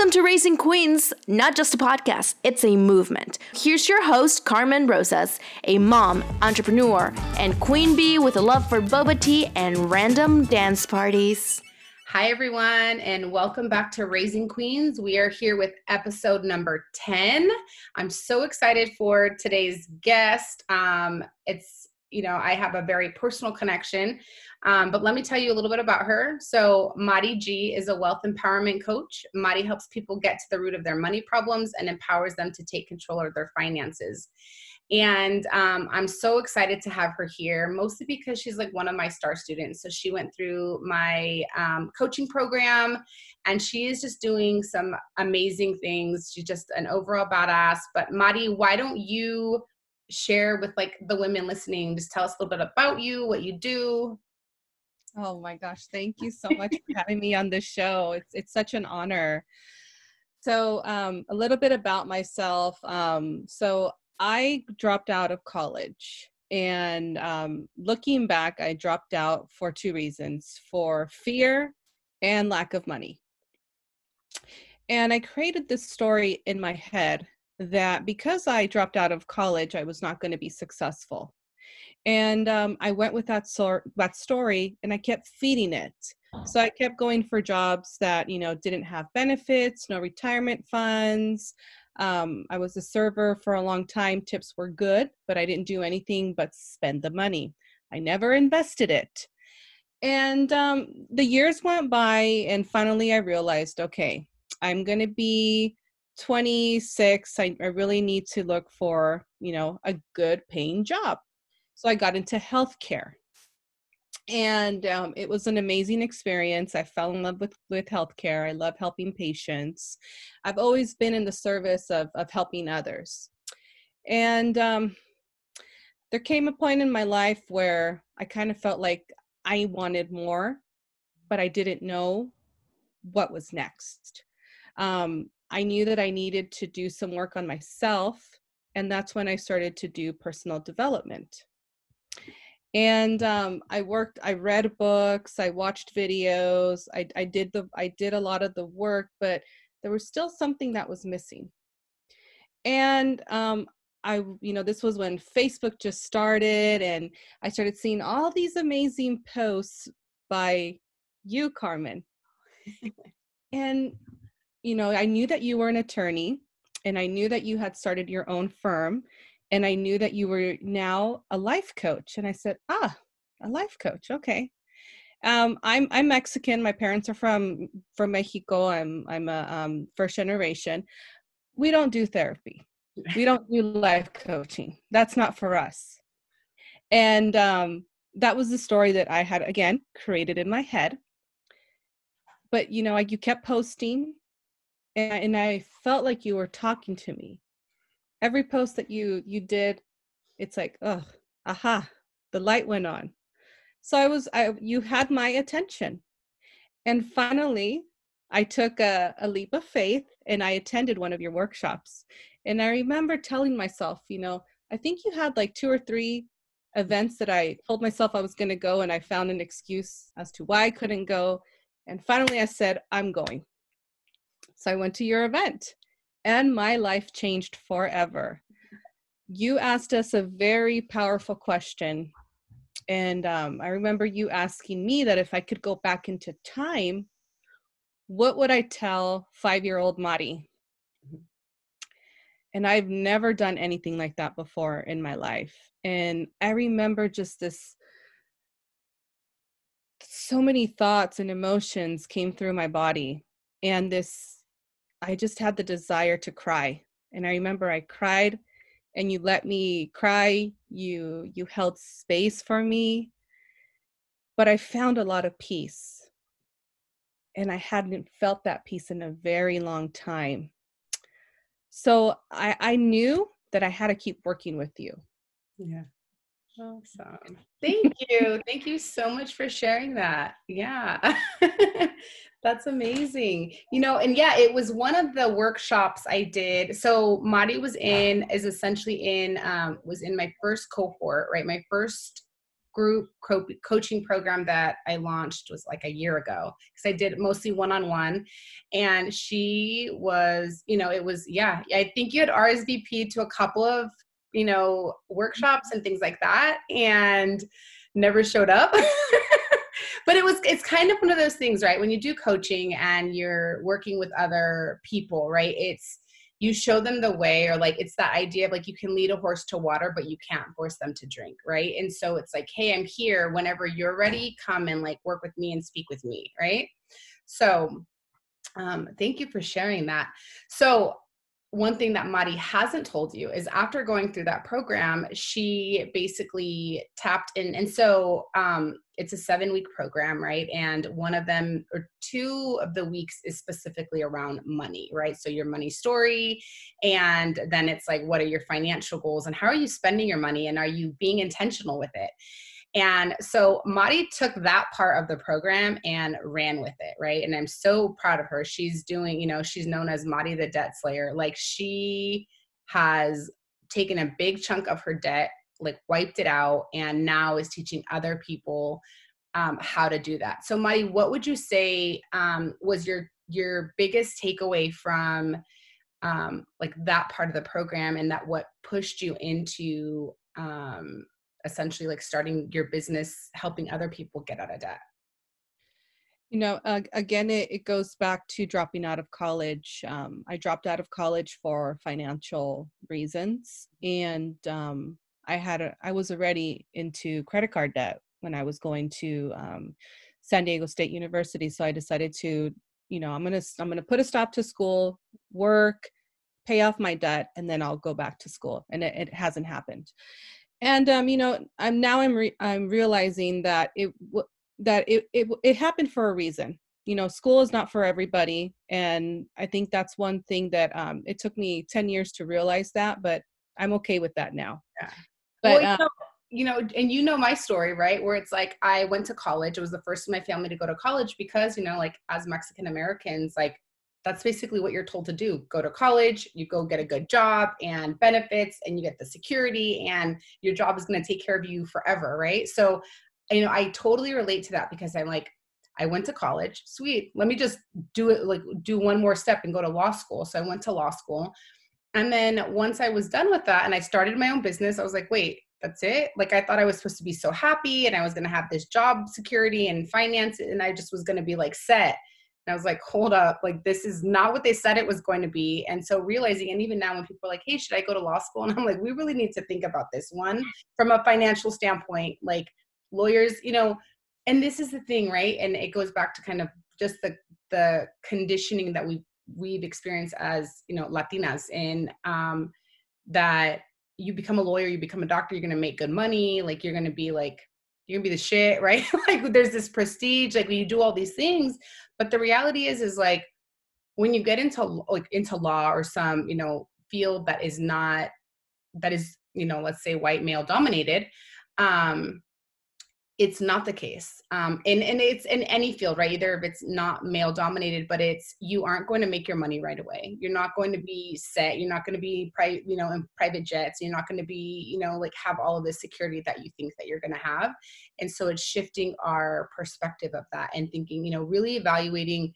Welcome to Raising Queens, not just a podcast, it's a movement. Here's your host, Carmen Rosas, a mom, entrepreneur, and queen bee with a love for boba tea and random dance parties. Hi, everyone, and welcome back to Raising Queens. We are here with episode number 10. I'm so excited for today's guest. Um, it's you know, I have a very personal connection. Um, but let me tell you a little bit about her. So, Madi G is a wealth empowerment coach. Madi helps people get to the root of their money problems and empowers them to take control of their finances. And um, I'm so excited to have her here, mostly because she's like one of my star students. So she went through my um, coaching program and she is just doing some amazing things. She's just an overall badass. But Madi, why don't you share with like the women listening? Just tell us a little bit about you, what you do. Oh my gosh, thank you so much for having me on this show. It's it's such an honor. So, um, a little bit about myself. Um, so, I dropped out of college, and um, looking back, I dropped out for two reasons: for fear and lack of money. And I created this story in my head that because I dropped out of college, I was not going to be successful. And um, i went with that sort that story and i kept feeding it. So i kept going for jobs that you know didn't have benefits no retirement funds. Um, i was a server for a long time. Tips were good but i didn't do anything but spend the money. I never invested it. And um, the years went by and finally i realized okay i'm going to be 26 I, I really need to look for you know a good paying job so I got into healthcare. And um, it was an amazing experience. I fell in love with, with healthcare. I love helping patients. I've always been in the service of, of helping others. And um, there came a point in my life where I kind of felt like I wanted more, but I didn't know what was next. Um, I knew that I needed to do some work on myself, and that's when I started to do personal development. And um, i worked i read books i watched videos I, I did the i did a lot of the work but there was still something that was missing. And um, i you know this was when facebook just started and i started seeing all these amazing posts by you carmen. And you know i knew that you were an attorney and i knew that you had started your own firm and I knew that you were now a life coach. And I said, ah, a life coach. Okay. Um, I'm I'm Mexican. My parents are from from Mexico. I'm I'm a um, first generation. We don't do therapy. We don't do life coaching. That's not for us. And um, that was the story that I had again created in my head. But you know, like you kept posting, and, I felt like you were talking to me. Every post that you you did it's like oh aha the light went on. So i was i you had my attention. And finally i took a, a leap of faith and i attended one of your workshops. And i remember telling myself you know i think you had like two or three events that i told myself i was going to go and i found an excuse as to why i couldn't go. And finally i said i'm going so i went to your event and my life changed forever. You asked us a very powerful question. And um, I remember you asking me that if I could go back into time, what would I tell five year old Madi? And I've never done anything like that before in my life. And I remember just this so many thoughts and emotions came through my body and this I just had the desire to cry. And I remember I cried and you let me cry. You you held space for me. But I found a lot of peace. And I hadn't felt that peace in a very long time. So I, I knew that I had to keep working with you. Yeah. Awesome. Thank you. Thank you so much for sharing that. Yeah. That's amazing. You know, and yeah, it was one of the workshops I did. So Madi was in, is essentially in, um, was in my first cohort, right? My first group co- coaching program that I launched was like a year ago because I did mostly one on one. And she was, you know, it was, yeah, I think you had RSVP to a couple of, you know, workshops and things like that and never showed up. but it was it's kind of one of those things right? When you do coaching and you're working with other people right? It's you show them the way or like it's that idea of like you can lead a horse to water but you can't force them to drink right? And so it's like hey i'm here. Whenever you're ready come and like work with me and speak with me right? So um thank you for sharing that. So one thing that Mari hasn't told you is after going through that program, she basically tapped in. And so um, it's a seven week program, right? And one of them or two of the weeks is specifically around money, right? So your money story. And then it's like, what are your financial goals and how are you spending your money? And are you being intentional with it? And so Mari took that part of the program and ran with it, right? And I'm so proud of her. She's doing, you know, she's known as Mari the Debt Slayer. Like she has taken a big chunk of her debt, like wiped it out, and now is teaching other people um, how to do that. So Mari, what would you say um, was your your biggest takeaway from um, like that part of the program and that what pushed you into um, essentially like starting your business helping other people get out of debt? You know uh, again it, it, goes back to dropping out of college. Um, i dropped out of college for financial reasons and um, i had a, i was already into credit card debt when i was going to um, san diego state university so i decided to you know i'm gonna i'm gonna put a stop to school work pay off my debt and then i'll go back to school and it, it hasn't happened and um, you know i'm now i'm re- i'm realizing that it that it, it it happened for a reason. You know school is not for everybody and i think that's one thing that um it took me 10 years to realize that but i'm okay with that now. Yeah. But well, you, um, know, you know and you know my story right? Where it's like i went to college. It was the first in my family to go to college because you know like as mexican americans like that's basically what you're told to do. Go to college you go get a good job and benefits and you get the security and your job is going to take care of you forever right? So you know i totally relate to that because i'm like i went to college sweet let me just do it like do one more step and go to law school. So i went to law school and then once i was done with that and i started my own business i was like wait that's it? Like i thought i was supposed to be so happy and i was going to have this job security and finance and i just was going to be like set and I was like, hold up, like this is not what they said it was going to be. And so realizing, and even now when people are like, hey, should I go to law school? And I'm like, we really need to think about this one from a financial standpoint. Like lawyers, you know, and this is the thing, right? And it goes back to kind of just the the conditioning that we we've experienced as you know Latinas in um, that you become a lawyer, you become a doctor, you're gonna make good money, like you're gonna be like you're gonna be the shit, right? like there's this prestige, like when you do all these things, but the reality is, is like when you get into like into law or some you know field that is not that is you know let's say white male dominated um it's not the case. Um, and, and it's in any field right? Either if it's not male dominated but it's you aren't going to make your money right away. You're not going to be set. You're not going to be private you know in private jets. You're not going to be you know like have all of the security that you think that you're going to have. And so it's shifting our perspective of that and thinking you know really evaluating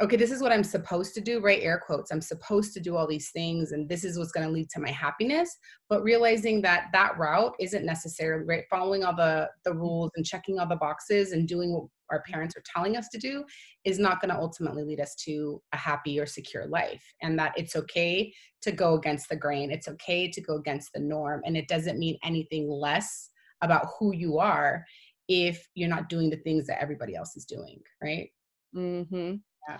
okay, this is what I'm supposed to do, right? Air quotes, I'm supposed to do all these things, and this is what's going to lead to my happiness. But realizing that that route isn't necessarily right. Following all the the rules and checking all the boxes and doing what our parents are telling us to do is not going to ultimately lead us to a happy or secure life. And that it's okay to go against the grain. It's okay to go against the norm, and it doesn't mean anything less about who you are if you're not doing the things that everybody else is doing, right? Mm-hmm. Yeah.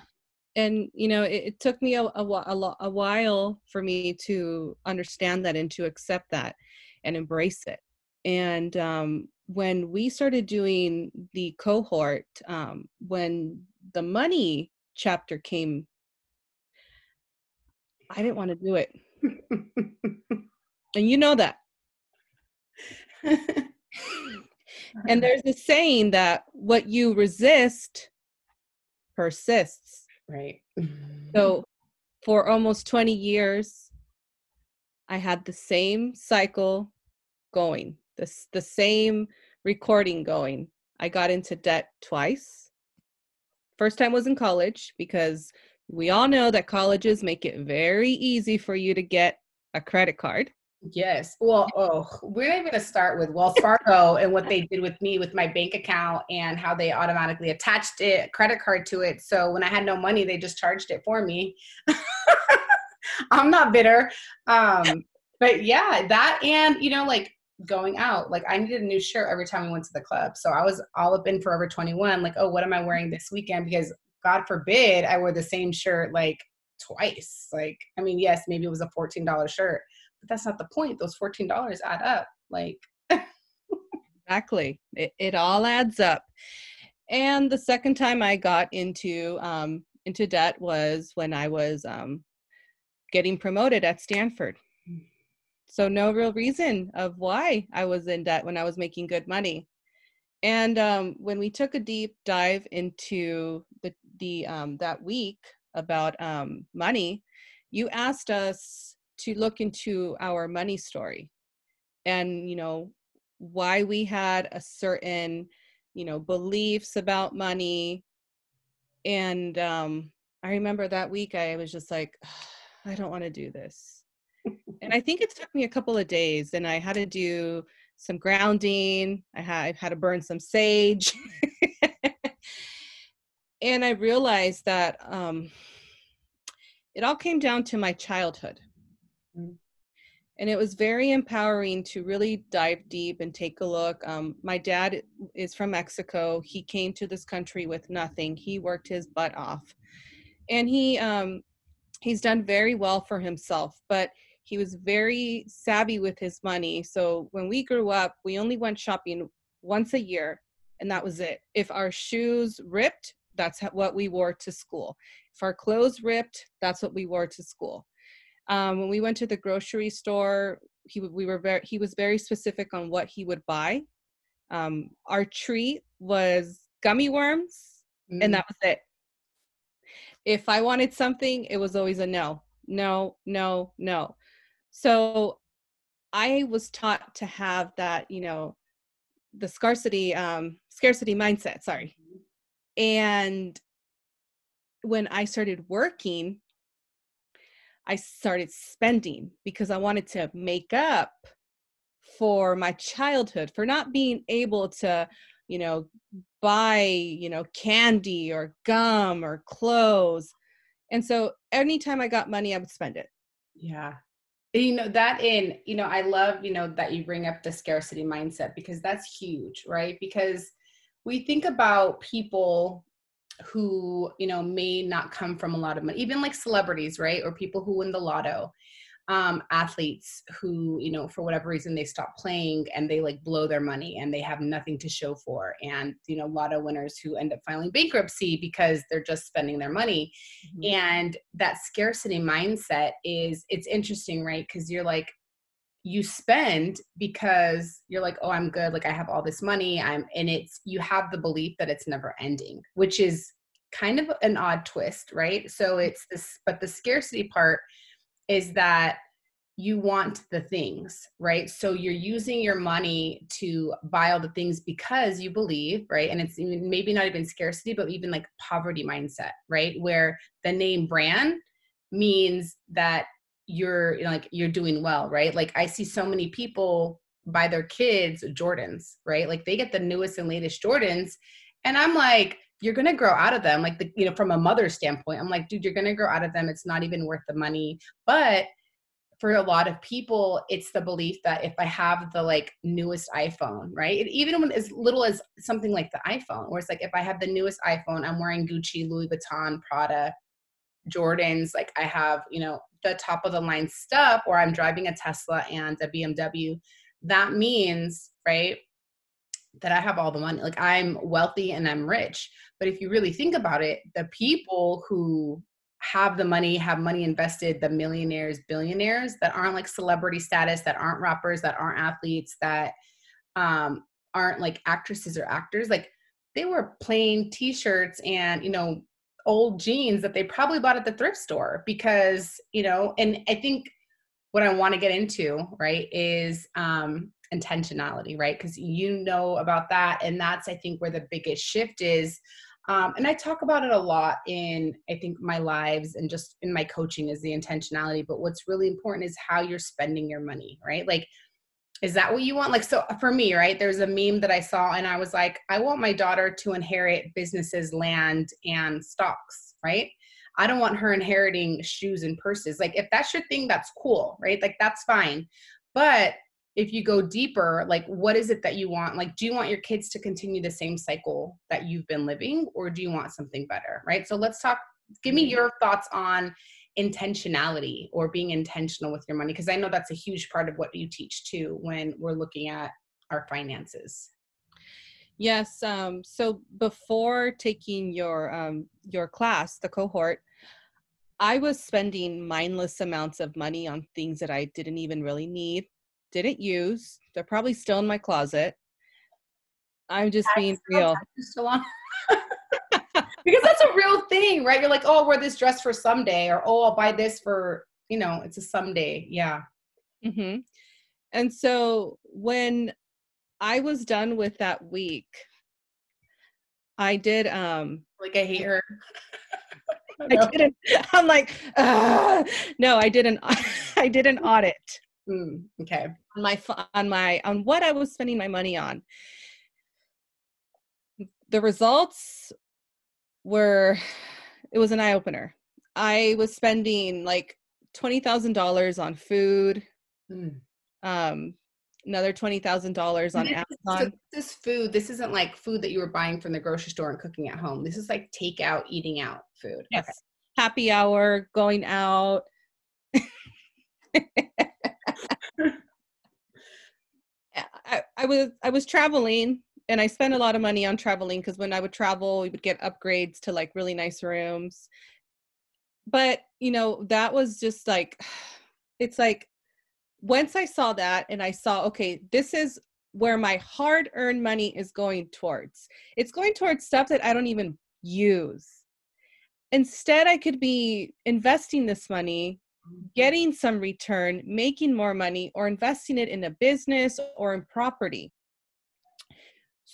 And you know, it, it took me a, a, a, a while for me to understand that and to accept that and embrace it. And um, when we started doing the cohort, um, when the money chapter came, I didn't want to do it. and you know that. and there's a saying that what you resist persists. Right. so mm-hmm. for almost 20 years, I had the same cycle going, the, the same recording going. I got into debt twice. First time was in college because we all know that colleges make it very easy for you to get a credit card. Yes. Well, oh, we're not even going to start with Wells Fargo and what they did with me with my bank account and how they automatically attached it, credit card to it. So when I had no money, they just charged it for me. I'm not bitter. Um, but yeah, that and you know, like going out, like I needed a new shirt every time we went to the club. So I was all up in Forever 21, like, oh, what am I wearing this weekend? Because God forbid I wore the same shirt like twice. Like, I mean, yes, maybe it was a $14 shirt, that's not the point. Those $14 add up. Like, exactly. It, it all adds up. And the second time I got into um, into debt was when I was um, getting promoted at Stanford. So no real reason of why I was in debt when I was making good money. And um, when we took a deep dive into the the um, that week about um, money, you asked us to look into our money story, and you know why we had a certain you know beliefs about money. And um, I remember that week I was just like, I don't want to do this and I think it took me a couple of days, and I had to do some grounding. I had I had to burn some sage, and I realized that um, it all came down to my childhood. Mm. And it was very empowering to really dive deep and take a look. Um, my dad is from Mexico. He came to this country with nothing. He worked his butt off, and he um, he's done very well for himself. But he was very savvy with his money. So when we grew up, we only went shopping once a year, and that was it. If our shoes ripped, that's what we wore to school. If our clothes ripped, that's what we wore to school. Um, when we went to the grocery store, he we were very he was very specific on what he would buy. Um, our treat was gummy worms, mm. and that was it. If I wanted something, it was always a no, no, no, no. So I was taught to have that, you know, the scarcity, um, scarcity mindset, sorry. And when I started working, I started spending because I wanted to make up for my childhood, for not being able to, you know, buy, you know, candy or gum or clothes. And so anytime I got money, I would spend it. Yeah you know that in you know i love you know that you bring up the scarcity mindset because that's huge right because we think about people who you know may not come from a lot of money even like celebrities right or people who win the lotto um, athletes who you know for whatever reason they stop playing and they like blow their money and they have nothing to show for and you know lotto winners who end up filing bankruptcy because they're just spending their money mm-hmm. and that scarcity mindset is it's interesting right because you're like you spend because you're like oh i'm good like i have all this money i'm and it's you have the belief that it's never ending which is kind of an odd twist right so it's this but the scarcity part is that you want the things, right? So you're using your money to buy all the things because you believe, right? And it's maybe not even scarcity, but even like poverty mindset, right? Where the name brand means that you're you know, like you're doing well, right? Like I see so many people buy their kids Jordans, right? Like they get the newest and latest Jordans and I'm like you're to grow out of them like the you know from a mother's standpoint i'm like dude you're to grow out of them it's not even worth the money but for a lot of people it's the belief that if i have the like newest iphone right even when as little as something like the iphone where it's like if i have the newest iphone i'm wearing gucci louis vuitton prada jordans like i have you know the top of the line stuff or i'm driving a tesla and a bmw that means right that I have all the money. Like I'm wealthy and I'm rich. But if you really think about it, the people who have the money, have money invested, the millionaires, billionaires that aren't like celebrity status, that aren't rappers, that aren't athletes, that um, aren't like actresses or actors, like they were plain t-shirts and, you know, old jeans that they probably bought at the thrift store because, you know, and I think what I want to get into, right, is um, intentionality, right? Because you know about that. And that's, I think, where the biggest shift is. Um, and I talk about it a lot in, I think, my lives and just in my coaching is the intentionality. But what's really important is how you're spending your money, right? Like, is that what you want? Like, so for me, right, there's a meme that I saw and I was like, I want my daughter to inherit businesses, land, and stocks, right? I don't want her inheriting shoes and purses. Like, if that's your thing, that's cool, right? Like, that's fine. But if you go deeper, like what is it that you want? Like, do you want your kids to continue the same cycle that you've been living, or do you want something better? Right. So let's talk. Give me mm-hmm. your thoughts on intentionality or being intentional with your money, because I know that's a huge part of what you teach too when we're looking at our finances. Yes. Um, so before taking your um, your class, the cohort, I was spending mindless amounts of money on things that I didn't even really need didn't use. They're probably still in my closet. I'm just being real. On. because that's a real thing, right? You're like, oh, I'll wear this dress for someday, or oh, I'll buy this for, you know, it's a someday. Yeah. Mm-hmm. And so when I was done with that week, I did um like I hate her. I didn't I'm like, no, I didn't I did an audit. Mm, okay. On my on my on what I was spending my money on. The results were it was an eye opener. I was spending like twenty thousand dollars on food. Mm. Um, another twenty thousand dollars on Amazon. So this food, this isn't like food that you were buying from the grocery store and cooking at home. This is like takeout, eating out food. Yes. Okay. Happy hour, going out. I, I was I was traveling and I spent a lot of money on traveling because when I would travel, we would get upgrades to like really nice rooms. But you know, that was just like it's like once I saw that and I saw, okay, this is where my hard earned money is going towards. It's going towards stuff that I don't even use. Instead, I could be investing this money mm-hmm. getting some return, making more money, or investing it in a business or in property.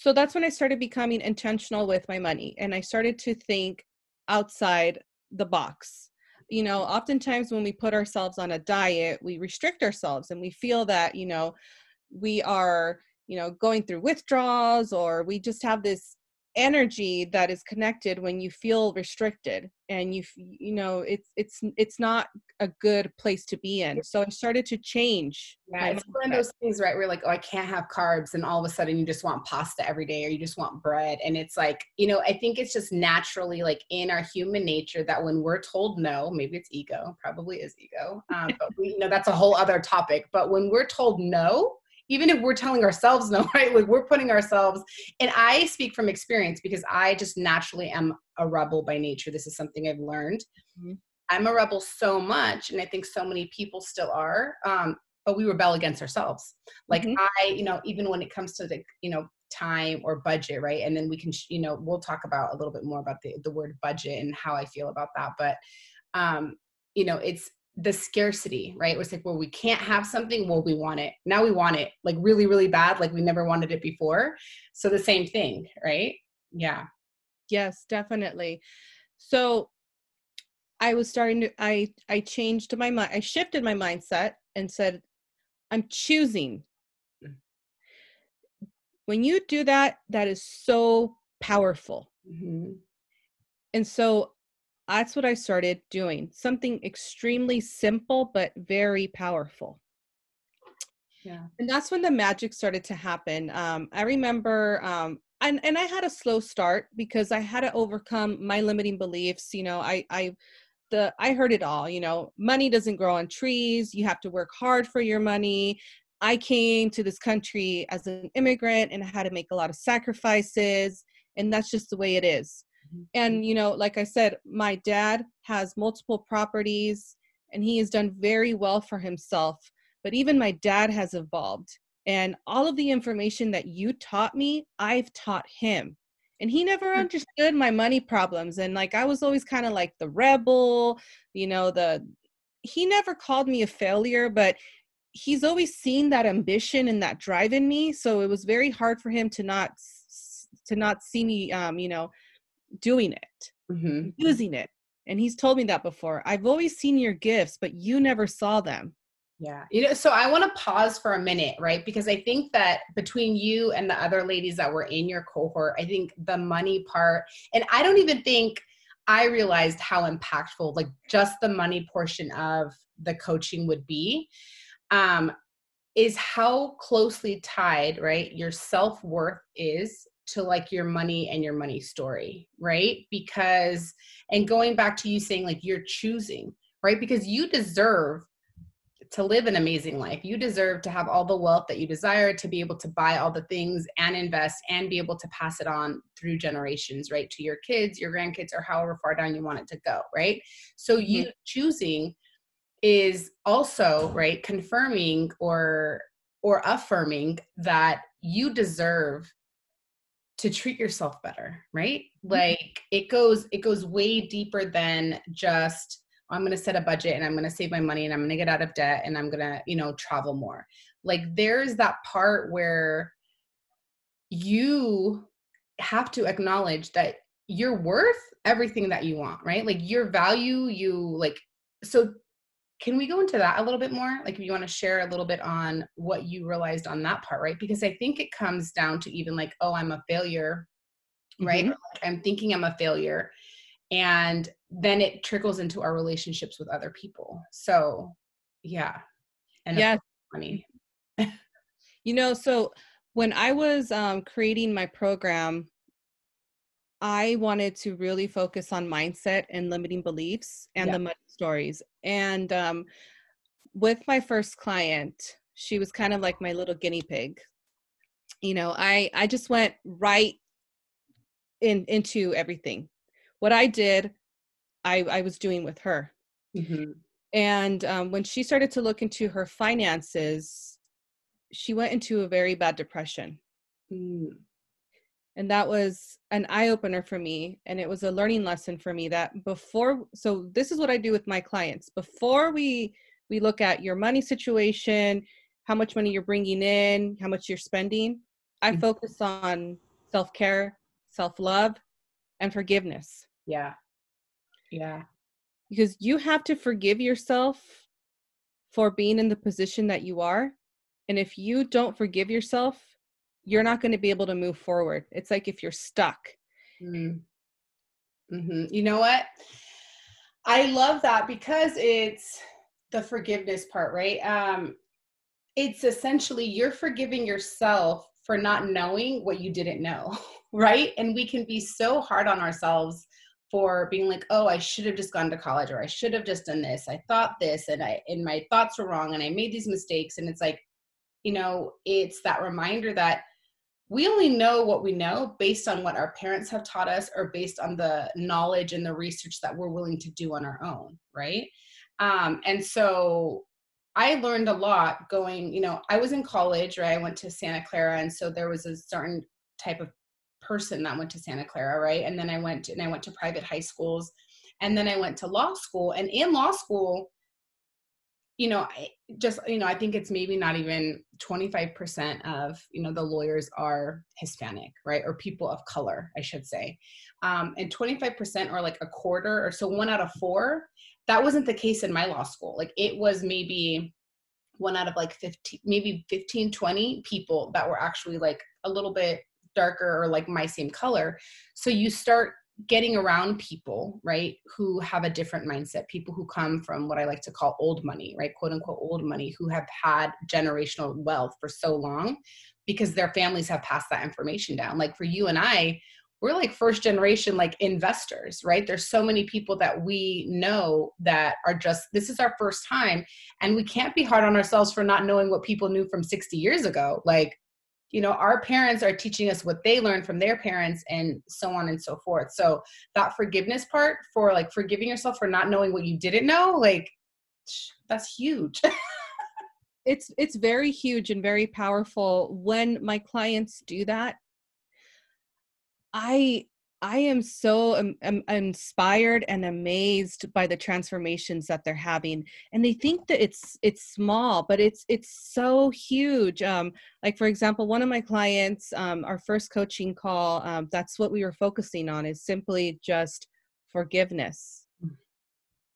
So that's when I started becoming intentional with my money and I started to think outside the box. You know, oftentimes when we put ourselves on a diet, we restrict ourselves and we feel that, you know, we are, you know, going through withdrawals or we just have this energy that is connected when you feel restricted and you you know it's it's it's not a good place to be in. So i started to change yeah it's one of those things right where like oh i can't have carbs and all of a sudden you just want pasta every day or you just want bread and it's like you know i think it's just naturally like in our human nature that when we're told no maybe it's ego probably is ego um, but we you know that's a whole other topic but when we're told no even if we're telling ourselves no, right? Like we're putting ourselves, and I speak from experience because I just naturally am a rebel by nature. This is something I've learned. Mm-hmm. I'm a rebel so much, and I think so many people still are. Um, but we rebel against ourselves. Like mm-hmm. I, you know, even when it comes to the, you know, time or budget, right? And then we can, you know, we'll talk about a little bit more about the the word budget and how I feel about that. But um, you know, it's the scarcity, right? It was like, well, we can't have something, well, we want it. Now we want it like really, really bad, like we never wanted it before. So the same thing, right? Yeah. Yes, definitely. So I was starting to I I changed my mind. I shifted my mindset and said, I'm choosing. Mm. When you do that, that is so powerful. Mm-hmm. And so that's what I started doing. Something extremely simple but very powerful. Yeah. And that's when the magic started to happen. Um, I remember, um, and, and I had a slow start because I had to overcome my limiting beliefs. You know, I, I, the, I heard it all, you know, money doesn't grow on trees. You have to work hard for your money. I came to this country as an immigrant and I had to make a lot of sacrifices. And that's just the way it is. Mm-hmm. And, you know, like I said, my dad has multiple properties and he has done very well for himself. But even my dad has evolved. And all of the information that you taught me, I've taught him. And he never hmm. understood my money problems. And like I was always kind of like the rebel, you know, the he never called me a failure, but he's always seen that ambition and that drive in me so it was very hard for him to not to not see me um you know doing it Mm-hmm. using it and he's told me that before i've always seen your gifts but you never saw them Yeah. You know, so I want to pause for a minute, right? Because I think that between you and the other ladies that were in your cohort, I think the money part, and I don't even think I realized how impactful, like just the money portion of the coaching would be, um, is how closely tied, right? Your self worth is to like your money and your money story, right? Because, and going back to you saying like you're choosing, right? Because you deserve to live an amazing life. You deserve to have all the wealth that you desire, to be able to buy all the things and invest and be able to pass it on through generations, right? To your kids, your grandkids, or however far down you want it to go, right? So mm-hmm. you choosing is also, right, confirming or or affirming that you deserve to treat yourself better, right? Mm-hmm. Like it goes it goes way deeper than just I'm going to set a budget and I'm going to save my money and I'm going to get out of debt and I'm going to, you know, travel more. Like there's that part where you have to acknowledge that you're worth everything that you want, right? Like your value, you like so can we go into that a little bit more? Like if you want to share a little bit on what you realized on that part, right? Because I think it comes down to even like, oh, I'm a failure, right? Mhm. Like, I'm thinking I'm a failure. And then it trickles into our relationships with other people. So yeah. And Yes. course. You know, so when I was um, creating my program, I wanted to really focus on mindset and limiting beliefs and Yeah. the money stories. And um, with my first client, she was kind of like my little guinea pig. You know, I I just went right in into everything. What I did, I I was doing with her. Mhm. And um, when she started to look into her finances, she went into a very bad depression. Mm. And that was an eye opener for me. And it was a learning lesson for me that before, so this is what I do with my clients. Before we, we look at your money situation, how much money you're bringing in, how much you're spending, I Mhm. focus on self care, self love, and forgiveness. Yeah. Yeah. because you have to forgive yourself for being in the position that you are. And if you don't forgive yourself, you're not going to be able to move forward. It's like if you're stuck. Mm. hmm You know what? I love that because it's the forgiveness part, right? Um, it's essentially you're forgiving yourself for not knowing what you didn't know, right? And we can be so hard on ourselves for being like, oh, I should have just gone to college or I should have just done this. I thought this and I and my thoughts were wrong and I made these mistakes. And it's like, you know, it's that reminder that we only know what we know based on what our parents have taught us or based on the knowledge and the research that we're willing to do on our own right? Um, and so i learned a lot going you know i was in college right? I went to santa clara and so there was a certain type of person that went to santa clara right? And then i went and i went to private high schools and then i went to law school and in law school you know just you know i think it's maybe not even 25% of you know the lawyers are hispanic right or people of color i should say. Um, and 25% or like a quarter or so one out of four that wasn't the case in my law school. Like it was maybe one out of like 15 maybe 15 20 people that were actually like a little bit darker or like my same color. So you start getting around people, right, who have a different mindset, people who come from what I like to call old money, right, quote unquote old money, who have had generational wealth for so long because their families have passed that information down. Like for you and I, we're like first generation like investors, right? There's so many people that we know that are just this is our first time and we can't be hard on ourselves for not knowing what people knew from 60 years ago. Like you know our parents are teaching us what they learned from their parents and so on and so forth so that forgiveness part for like forgiving yourself for not knowing what you didn't know like that's huge It's it's very huge and very powerful when my clients do that. I I am so um, um, inspired and amazed by the transformations that they're having, and they think that it's it's small, but it's it's so huge. Um, like for example, one of my clients, um, our first coaching call, um, that's what we were focusing on is simply just forgiveness, mm.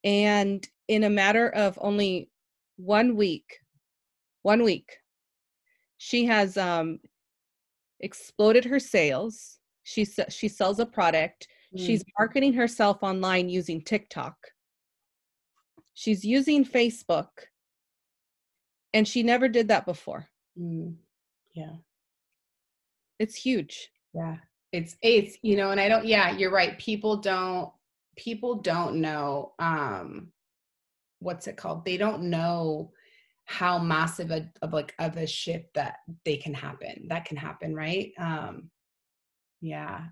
and in a matter of only one week, one week, she has um, exploded her sales she she sells a product. Mm. She's marketing herself online using TikTok. She's using Facebook. And she never did that before. Mm. Yeah. It's huge. Yeah. It's it's you know and I don't yeah, you're right. People don't people don't know um what's it called? They don't know how massive a, of like of a shift that they can happen that can happen right um yeah.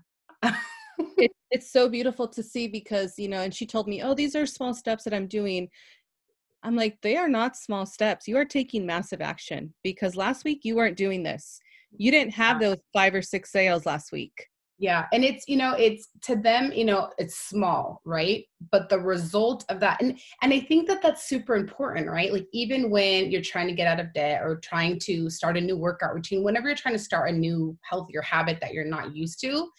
It, it's so beautiful to see because you know and she told me oh these are small steps that i'm doing. I'm like they are not small steps. You are taking massive action because last week you weren't doing this. You didn't have those five or six sales last week yeah and it's you know it's to them you know it's small right? But the result of that and and i think that that's super important right? Like even when you're trying to get out of debt or trying to start a new workout routine whenever you're trying to start a new healthier habit that you're not used to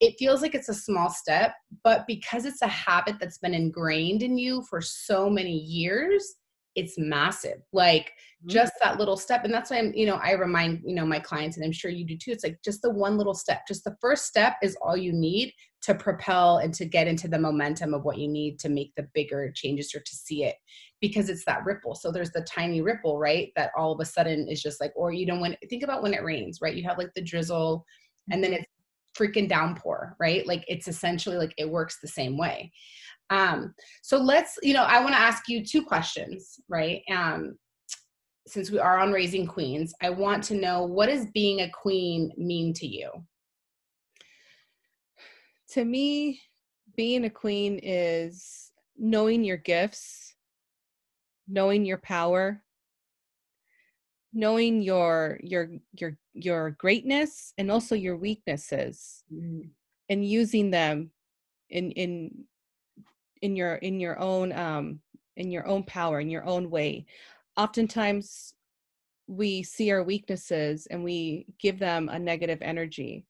it feels like it's a small step but because it's a habit that's been ingrained in you for so many years it's massive like just that little step and that's why i'm you know i remind you know my clients and i'm sure you do too it's like just the one little step just the first step is all you need to propel and to get into the momentum of what you need to make the bigger changes or to see it because it's that ripple so there's the tiny ripple right that all of a sudden is just like or you know when think about when it rains right you have like the drizzle and then mm-hmm. it's freaking downpour right like it's essentially like it works the same way um, so let's, you know, I want to ask you two questions, right? Um, since we are on Raising Queens, I want to know what does being a queen mean to you? To me, being a queen is knowing your gifts, knowing your power, knowing your your your your greatness and also your weaknesses mm. and using them in in in your in your own um in your own power in your own way. Oftentimes we see our weaknesses and we give them a negative energy.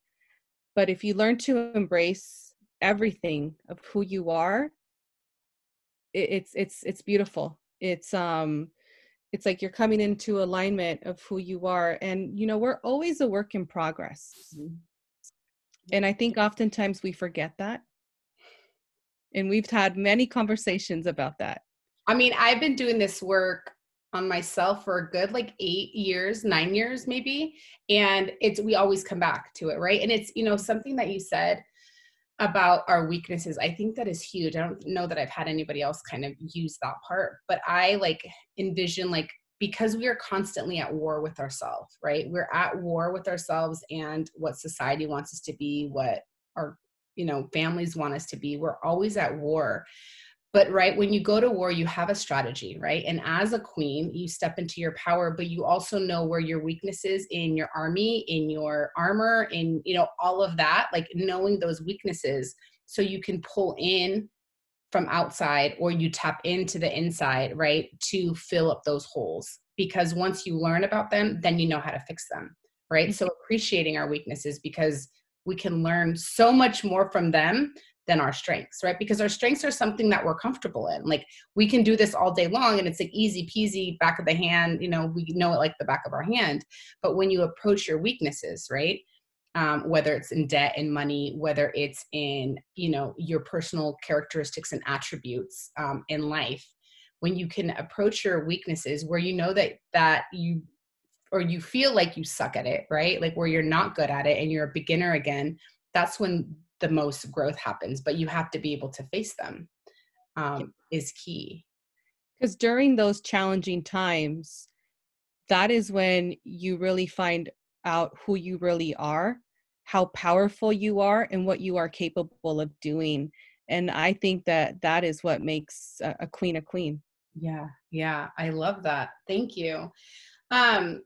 But if you learn to embrace everything of who you are it, it's it's it's beautiful. It's um it's like you're coming into alignment of who you are. And you know we're always a work in progress. Mm-hmm. and i think oftentimes we forget that and we've had many conversations about that. I mean, I've been doing this work on myself for a good like eight years, nine years maybe. And it's, we always come back to it, right? And it's, you know, something that you said about our weaknesses, I think that is huge. I don't know that I've had anybody else kind of use that part, but I like envision like, because we are constantly at war with ourselves, right? We're at war with ourselves and what society wants us to be, what our you know families want us to be we're always at war. But right when you go to war you have a strategy right? And as a queen you step into your power but you also know where your weaknesses in your army in your armor in you know all of that like knowing those weaknesses so you can pull in from outside or you tap into the inside right to fill up those holes. Because once you learn about them then you know how to fix them right? Mm-hmm. so appreciating our weaknesses because we can learn so much more from them than our strengths, right? Because our strengths are something that we're comfortable in. Like we can do this all day long and it's like easy peasy, back of the hand, you know, we know it like the back of our hand. But when you approach your weaknesses, right? Um, whether it's in debt and money, whether it's in, you know, your personal characteristics and attributes um, in life, when you can approach your weaknesses where you know that that you or you feel like you suck at it, right? Like where you're not good at it and you're a beginner again, that's when the most growth happens. But you have to be able to face them um, is key. Because during those challenging times, that is when you really find out who you really are, how powerful you are, and what you are capable of doing. And I think that that is what makes a, a queen a queen. Yeah, yeah, I love that. Thank you. Um,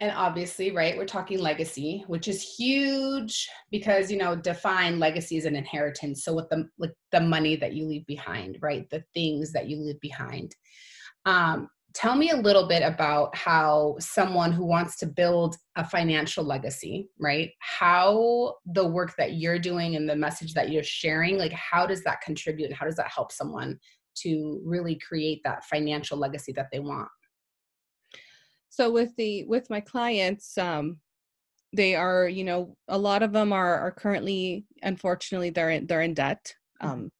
and obviously right we're talking legacy which is huge because you know define legacy as an inheritance. So with the like the money that you leave behind right the things that you leave behind. Um, tell me a little bit about how someone who wants to build a financial legacy right how the work that you're doing and the message that you're sharing like how does that contribute? And how does that help someone to really create that financial legacy that they want so with the with my clients um they are you know a lot of them are are currently unfortunately they're in they're in debt mm-hmm. um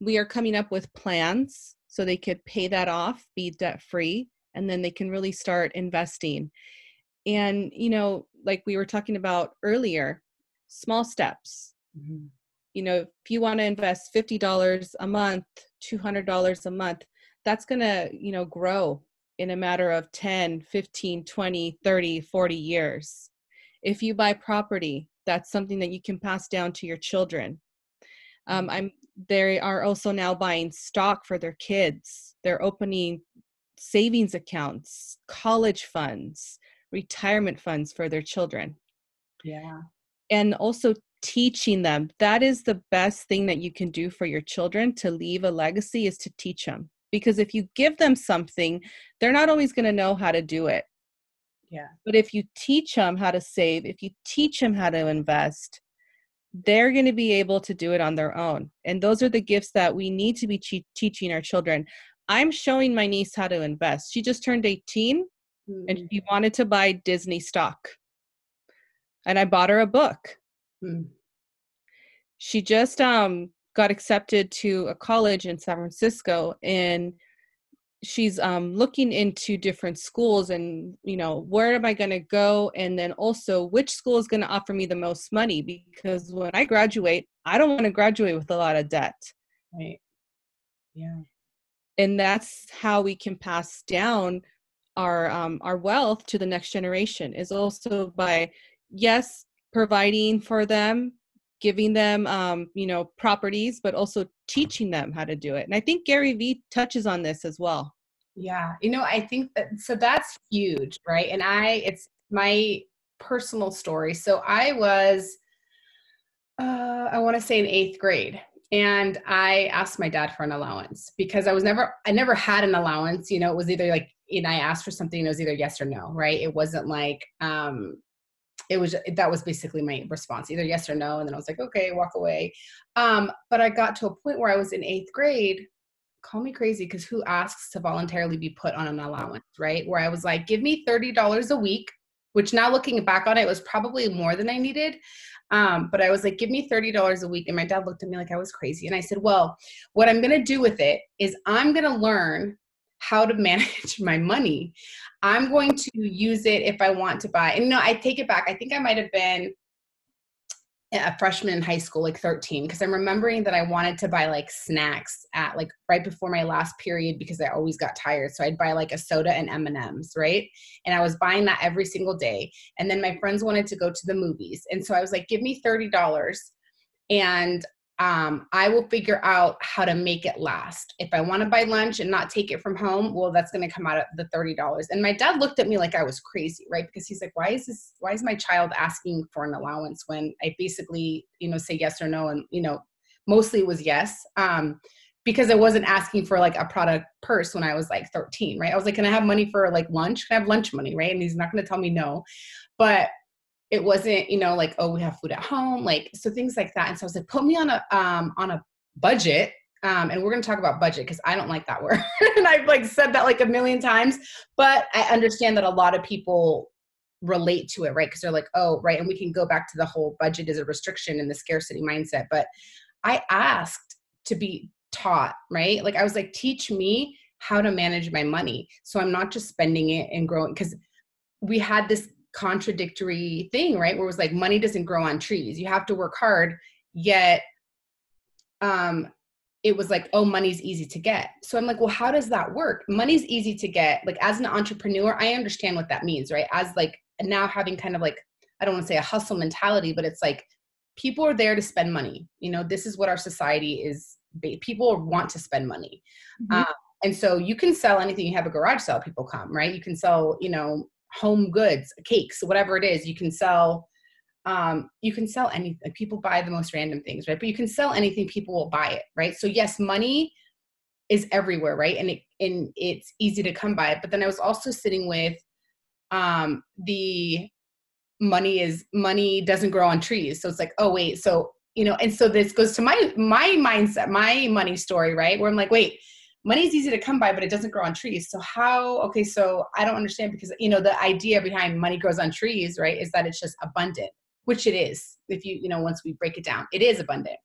we are coming up with plans so they could pay that off be debt free and then they can really start investing and you know like we were talking about earlier small steps mm-hmm. you know if you want to invest $50 a month $200 a month that's going to you know grow in a matter of 10, 15, 20, 30, 40 years. If you buy property, that's something that you can pass down to your children. Um, I'm they are also now buying stock for their kids. They're opening savings accounts, college funds, retirement funds for their children. Yeah. And also teaching them. That is the best thing that you can do for your children to leave a legacy is to teach them because if you give them something they're not always going to know how to do it. Yeah. But if you teach them how to save if you teach them how to invest they're going to be able to do it on their own. And those are the gifts that we need to be che- teaching our children. I'm showing my niece how to invest. She just turned 18 mm-hmm. and she wanted to buy disney stock. And i bought her a book. Mm-hmm. she just um got accepted to a college in San Francisco and she's um, looking into different schools and you know where am i going to go? And then also which school is going to offer me the most money? Because when i graduate i don't want to graduate with a lot of debt. Right. Yeah. And that's how we can pass down our um, our wealth to the next generation is also by yes providing for them giving them um, you know properties but also teaching them how to do it. And i think gary vee touches on this as well. Yeah you know i think that so that's huge right? And i it's my personal story. So i was uh, i want to say in eighth grade and i asked my dad for an allowance because i was never i never had an allowance you know it was either like and i asked for something it was either yes or no right? It wasn't like um it was that was basically my response either yes or no and then i was like okay walk away. Um, but i got to a point where i was in eighth grade call me crazy because who asks to voluntarily be put on an allowance right? Where i was like give me $30 a week which now looking back on it was probably more than i needed. Um, but i was like give me $30 a week and my dad looked at me like i was crazy and i said well what i'm going to do with it is i'm going to learn how to manage my money. I'm going to use it if I want to buy. And no, I take it back. I think I might have been a freshman in high school, like 13, because I'm remembering that I wanted to buy like snacks at like right before my last period because I always got tired. So I'd buy like a soda and M&Ms, right? And I was buying that every single day. And then my friends wanted to go to the movies. And so I was like, give me $30 and um, I will figure out how to make it last. If I want to buy lunch and not take it from home, well, that's going to come out of the thirty dollars. And my dad looked at me like I was crazy, right? Because he's like, "Why is this? Why is my child asking for an allowance when I basically, you know, say yes or no?" And you know, mostly it was yes, um, because I wasn't asking for like a Prada purse when I was like thirteen, right? I was like, "Can I have money for like lunch? Can I have lunch money?" Right? And he's not going to tell me no, but it wasn't you know like oh we have food at home like so things like that and so i was like put me on a um on a budget um, and we're going to talk about budget because i don't like that word and i've like said that like a million times but i understand that a lot of people relate to it right because they're like oh right and we can go back to the whole budget is a restriction and the scarcity mindset but i asked to be taught right like i was like teach me how to manage my money so i'm not just spending it and growing because we had this contradictory thing, right? Where it was like money doesn't grow on trees. You have to work hard, yet um it was like, oh, money's easy to get. So I'm like, well, how does that work? Money's easy to get. Like as an entrepreneur, I understand what that means, right? As like now having kind of like, I don't want to say a hustle mentality, but it's like people are there to spend money. You know, this is what our society is. People want to spend money. Mm-hmm. Um, and so you can sell anything. You have a garage sale, people come, right? You can sell, you know, home goods cakes whatever it is you can sell um, you can sell anything people buy the most random things right? But you can sell anything people will buy it right? So yes money is everywhere right? And it and it's easy to come by. But then i was also sitting with um the money is money doesn't grow on trees. So it's like oh wait so you know and so this goes to my my mindset my money story right? Where i'm like wait money is easy to come by but it doesn't grow on trees. So how okay so i don't understand because you know the idea behind money grows on trees right is that it's just abundant which it is if you you know once we break it down it is abundant.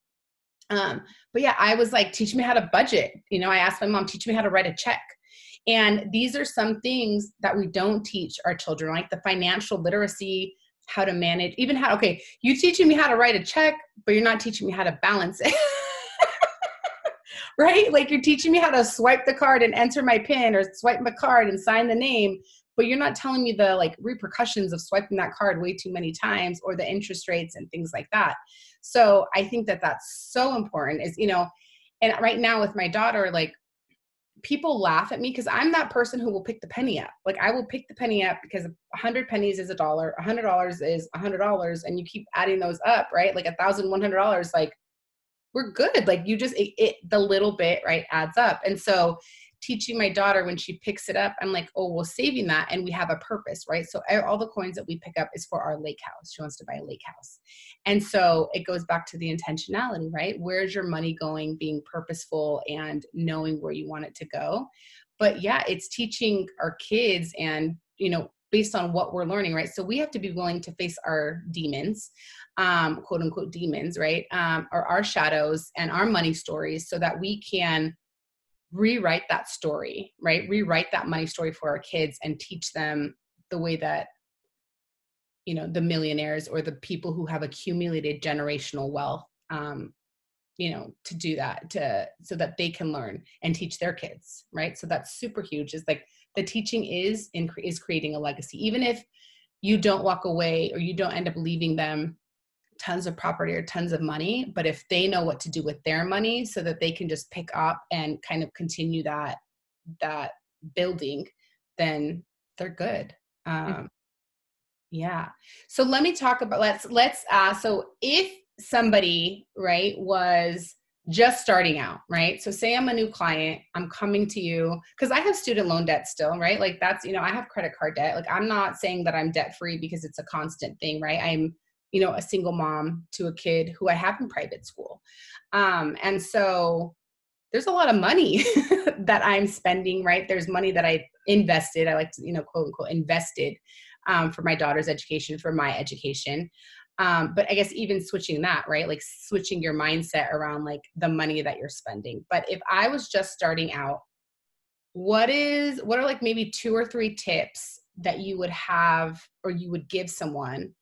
Um but yeah i was like teach me how to budget. You know i asked my mom teach me how to write a check. And these are some things that we don't teach our children like the financial literacy how to manage even how okay you teaching me how to write a check but you're not teaching me how to balance it right? Like you're teaching me how to swipe the card and enter my pin or swipe my card and sign the name but you're not telling me the like repercussions of swiping that card way too many times or the interest rates and things like that. So i think that that's so important is you know and right now with my daughter like people laugh at me because i'm that person who will pick the penny up. Like i will pick the penny up because a hundred pennies is a dollar a hundred dollars is a hundred dollars and you keep adding those up right? Like a thousand one hundred dollars like we're good. Like you just it, it the little bit right adds up. And so teaching my daughter when she picks it up i'm like oh we're saving that and we have a purpose right? So all the coins that we pick up is for our lake house. She wants to buy a lake house. And so it goes back to the intentionality right? Where's your money going being purposeful and knowing where you want it to go? But yeah it's teaching our kids and you know based on what we're learning right? So we have to be willing to face our demons um, quote unquote demons right? Um, or our shadows and our money stories so that we can rewrite that story, right? Rewrite that money story for our kids and teach them the way that you know the millionaires or the people who have accumulated generational wealth um, you know to do that to so that they can learn and teach their kids right? So that's super huge. Is like the teaching is in is creating a legacy. Even if you don't walk away or you don't end up leaving them tons of property or tons of money but if they know what to do with their money so that they can just pick up and kind of continue that that building then they're good. Mm. um yeah. So let me talk about let's let's uh so if somebody right was just starting out, right? So say I'm a new client, I'm coming to you because I have student loan debt still, right? Like that's, you know, I have credit card debt. Like I'm not saying that I'm debt free because it's a constant thing, right? I'm you know a single mom to a kid who i have in private school um, and so there's a lot of money that i'm spending right there's money that i invested i like to you know quote unquote invested um, for my daughter's education for my education um, but i guess even switching that right like switching your mindset around like the money that you're spending but if i was just starting out what is what are like maybe two or three tips that you would have or you would give someone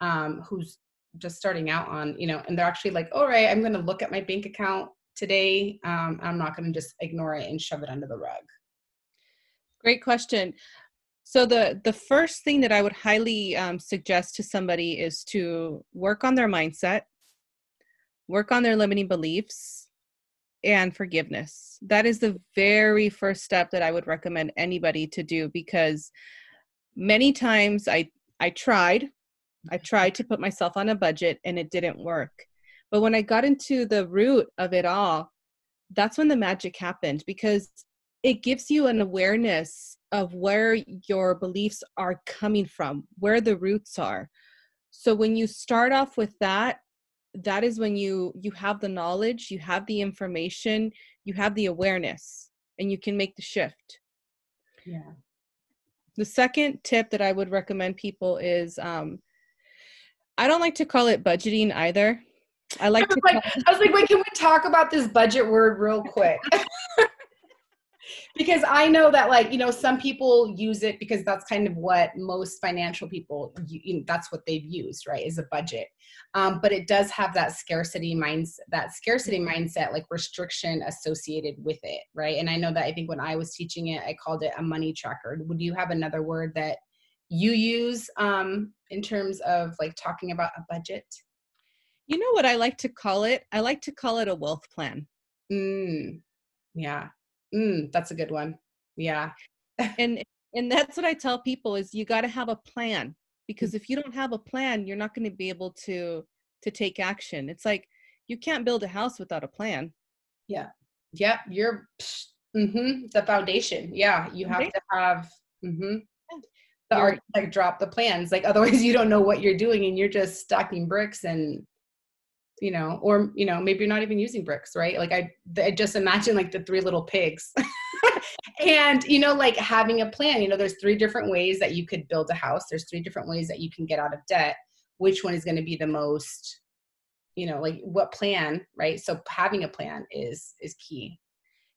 um, who's just starting out on, you know, and they're actually like, all right, I'm going to look at my bank account today. Um, I'm not going to just ignore it and shove it under the rug. Great question. So the the first thing that I would highly um, suggest to somebody is to work on their mindset, work on their limiting beliefs, and forgiveness. That is the very first step that I would recommend anybody to do because many times I I tried I tried to put myself on a budget and it didn't work. But when I got into the root of it all, that's when the magic happened because it gives you an awareness of where your beliefs are coming from, where the roots are. So when you start off with that, that is when you you have the knowledge, you have the information, you have the awareness and you can make the shift. Yeah. The second tip that I would recommend people is um, I don't like to call it budgeting either. I like I to. Like, I was like, wait, can we talk about this budget word real quick? because I know that, like, you know, some people use it because that's kind of what most financial people, you, know, that's what they've used, right? Is a budget. Um, but it does have that scarcity mindset, that scarcity mm-hmm. mindset, like restriction associated with it, right? And I know that I think when I was teaching it, I called it a money tracker. Would you have another word that you use um, in terms of like talking about a budget? You know what I like to call it? I like to call it a wealth plan. Mm, yeah. Mm, that's a good one. Yeah. and and that's what i tell people is you got to have a plan because if you don't have a plan you're not going to be able to to take action. It's like you can't build a house without a plan. Yeah. Yeah you're mm-hmm, the foundation. Yeah you have to have mm-hmm, the architect drop the plans. Like otherwise you don't know what you're doing and you're just stacking bricks and you know or you know maybe you're not even using bricks right? Like i, I just imagine like the three little pigs. And you know like having a plan you know there's three different ways that you could build a house. There's three different ways that you can get out of debt. Which one is going to be the most you know like what plan right? So having a plan is is key.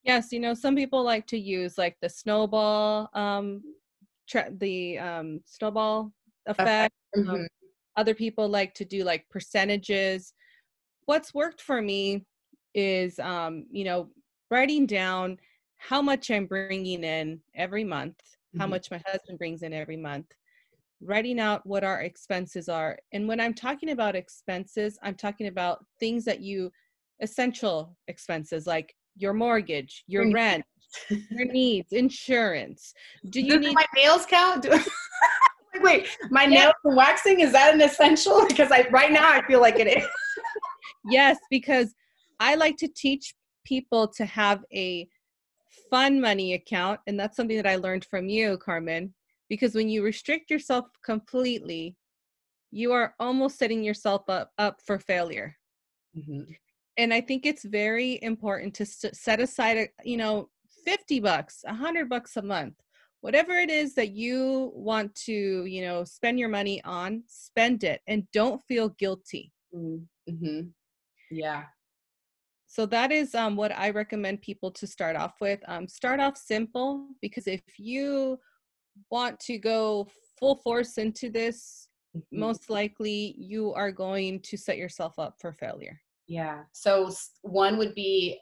Yes you know some people like to use like the snowball um tra- the um snowball effect um, mm-hmm. um, other people like to do like percentages what's worked for me is um you know writing down how much i'm bringing in every month mm-hmm. how much my husband brings in every month writing out what our expenses are. And when I'm talking about expenses, I'm talking about things that you essential expenses like your mortgage, your rent, your needs, insurance. Do you need my nails count? Do- Wait, my yeah. nails waxing is that an essential? Because I right now I feel like it is. Yes, because I like to teach people to have a fun money account and that's something that I learned from you, Carmen because when you restrict yourself completely you are almost setting yourself up up for failure mm-hmm. and i think it's very important to set aside a, you know 50 bucks 100 bucks a month whatever it is that you want to you know spend your money on spend it and don't feel guilty mm-hmm. Yeah so that is um, what i recommend people to start off with um, start off simple because if you want to go full force into this, mm-hmm. most likely you are going to set yourself up for failure. Yeah. So one would be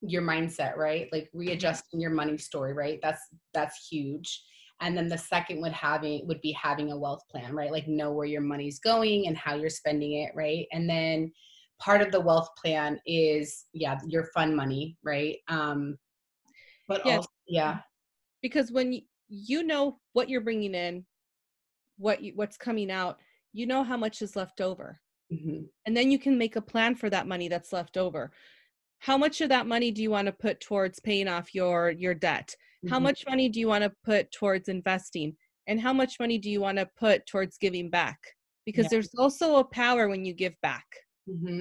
your mindset, right? Like mm-hmm. readjusting your money story, right? That's that's huge. And then the second would having would be having a wealth plan, right? Like know where your money's going and how you're spending it, right? And then part of the wealth plan is yeah, your fun money, right? Um but yes. also yeah. Because when you know what you're bringing in what you, what's coming out you know how much is left over mm-hmm. and then you can make a plan for that money that's left over how much of that money do you want to put towards paying off your your debt mm-hmm. how much money do you want to put towards investing and how much money do you want to put towards giving back because yeah. there's also a power when you give back mm-hmm.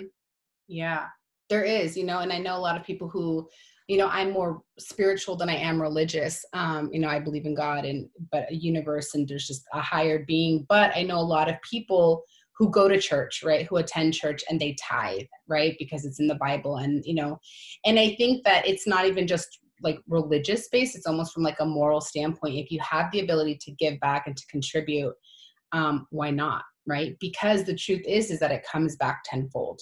yeah there is you know and i know a lot of people who you know i'm more spiritual than i am religious um you know i believe in god and but a universe and there's just a higher being but i know a lot of people who go to church right who attend church and they tithe right because it's in the bible and you know and i think that it's not even just like religious based it's almost from like a moral standpoint if you have the ability to give back and to contribute um why not right? Because the truth is is that it comes back tenfold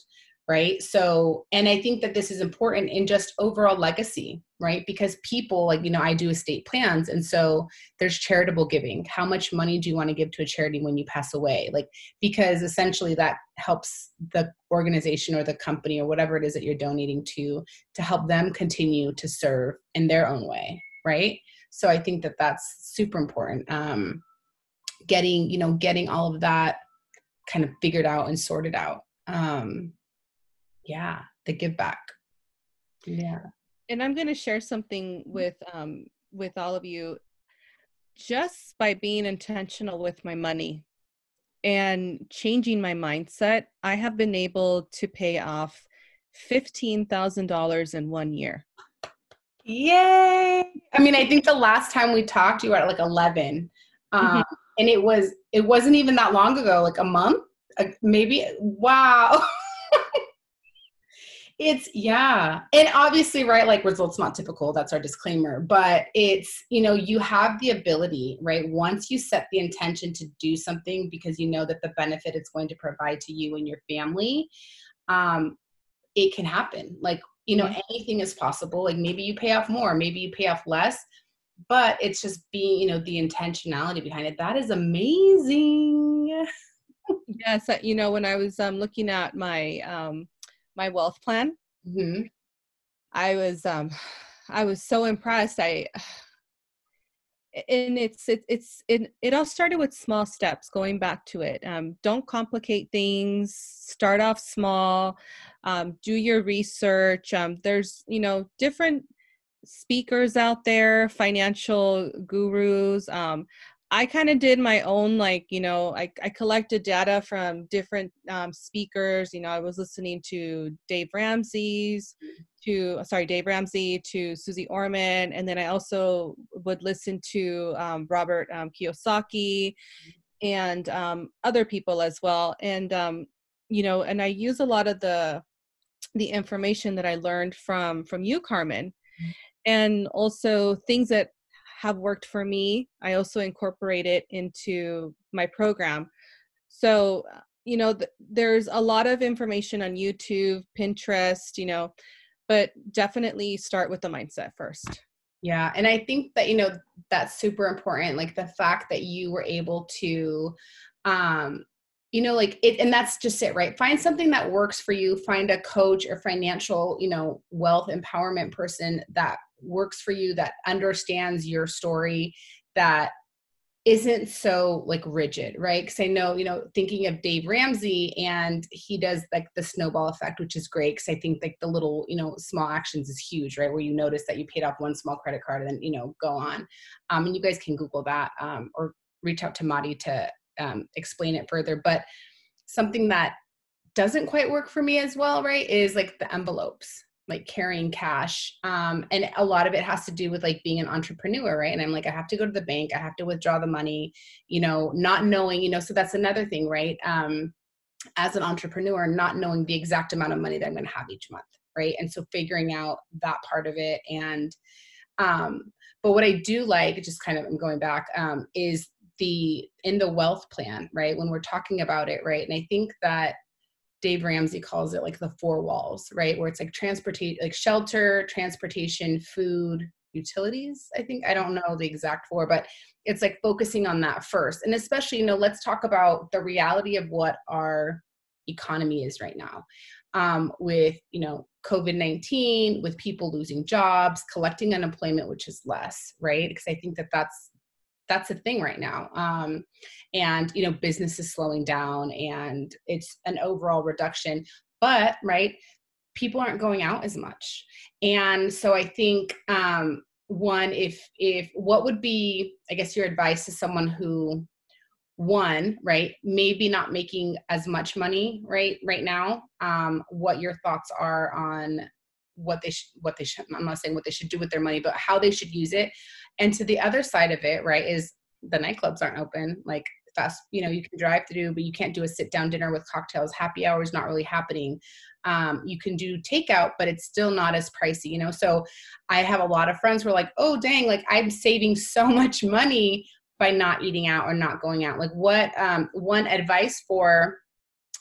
right? So and i think that this is important in just overall legacy right? Because people like you know i do estate plans and so there's charitable giving. How much money do you want to give to a charity when you pass away? Like because essentially that helps the organization or the company or whatever it is that you're donating to to help them continue to serve in their own way right? So i think that that's super important um getting you know getting all of that kind of figured out and sorted out. Um yeah the give back. Yeah. And i'm going to share something with um with all of you. Just by being intentional with my money and changing my mindset i have been able to pay off $15000 in one year. Yay! I mean i think the last time we talked you were at like 11 um, mm-hmm. and it was it wasn't even that long ago like a month uh, maybe wow it's yeah and obviously right like results not typical that's our disclaimer but it's you know you have the ability right once you set the intention to do something because you know that the benefit it's going to provide to you and your family um it can happen like you know mm-hmm. anything is possible like maybe you pay off more maybe you pay off less but it's just being you know the intentionality behind it that is amazing yes you know when i was um looking at my um my wealth plan. Mm-hmm. I was um I was so impressed. I and it's it, it's it, it all started with small steps going back to it um, don't complicate things start off small um, do your research um, there's you know different speakers out there financial gurus um, I kind of did my own, like, you know, I, I collected data from different um, speakers. You know, I was listening to Dave Ramsey's, to, sorry, Dave Ramsey, to Suze Orman. And then I also would listen to um, Robert um, Kiyosaki and um, other people as well. And, um, you know, and I use a lot of the, the information that I learned from, from you, Carmen and also things that have worked for me i also incorporate it into my program. So uh, you know th- there's a lot of information on youtube pinterest you know but definitely start with the mindset first. Yeah and i think that you know that's super important like the fact that you were able to um you know like it and that's just it right? Find something that works for you find a coach or financial you know wealth empowerment person that works for you that understands your story that isn't so like rigid right? Because i know you know thinking of dave ramsey and he does like the snowball effect which is great because i think like the little you know small actions is huge right? Where you notice that you paid off one small credit card and then you know go on. Um, and you guys can google that um, or reach out to Madi to um, explain it further. But something that doesn't quite work for me as well right is like the envelopes like carrying cash um, and a lot of it has to do with like being an entrepreneur right? And i'm like i have to go to the bank i have to withdraw the money you know not knowing you know so that's another thing right? Um, as an entrepreneur not knowing the exact amount of money that i'm going to have each month right? And so figuring out that part of it and um, but what i do like just kind of i'm going back um, is the in the wealth plan right? When we're talking about it right? And i think that Dave Ramsey calls it like the four walls, right? Where it's like transportation, like shelter, transportation, food, utilities. I think I don't know the exact four, but it's like focusing on that first. And especially, you know, let's talk about the reality of what our economy is right now. Um, with you know COVID nineteen, with people losing jobs, collecting unemployment, which is less, right? Because I think that that's that's a thing right now. Um, and you know business is slowing down and it's an overall reduction but right people aren't going out as much. And so i think um, one if if what would be i guess your advice to someone who one right maybe not making as much money right right now um, what your thoughts are on what they should what they should i'm not saying what they should do with their money but how they should use it. And to the other side of it right is the nightclubs aren't open like fast you know you can drive through but you can't do a sit down dinner with cocktails. Happy hour is not really happening. Um, you can do takeout but it's still not as pricey you know? So i have a lot of friends who are like oh dang like i'm saving so much money by not eating out or not going out. Like what um, one advice for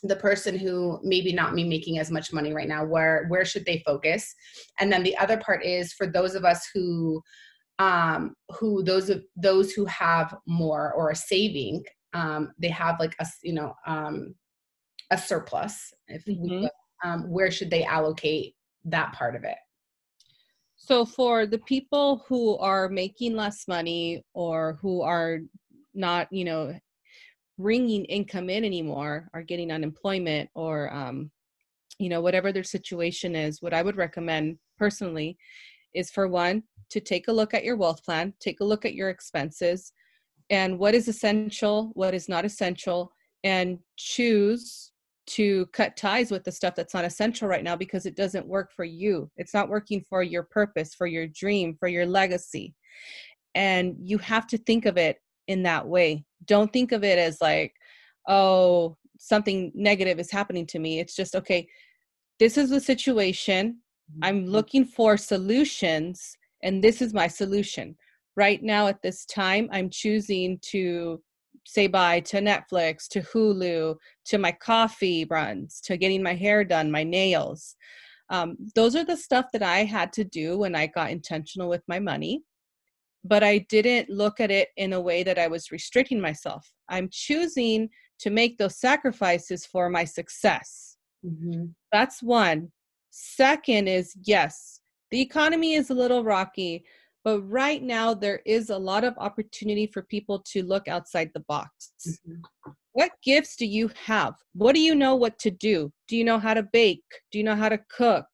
the person who maybe not me making as much money right now where where should they focus and then the other part is for those of us who um who those of those who have more or are saving um they have like a you know um a surplus if mm-hmm. we um where should they allocate that part of it so for the people who are making less money or who are not you know bringing income in anymore are getting unemployment or um, you know whatever their situation is what i would recommend personally is for one to take a look at your wealth plan take a look at your expenses and what is essential what is not essential and choose to cut ties with the stuff that's not essential right now because it doesn't work for you. It's not working for your purpose for your dream for your legacy. And you have to think of it in that way. Don't think of it as like, oh, something negative is happening to me. It's just, okay, this is the situation. I'm mm-hmm. looking for solutions, and this is my solution. Right now, at this time, I'm choosing to say bye to Netflix, to Hulu, to my coffee runs, to getting my hair done, my nails. Um, those are the stuff that I had to do when I got intentional with my money but I didn't look at it in a way that I was restricting myself. I'm choosing to make those sacrifices for my success. Mm-hmm. That's one. Second is yes, the economy is a little rocky, but right now there is a lot of opportunity for people to look outside the box mm-hmm. what gifts do you have what do you know what to do do you know how to bake do you know how to cook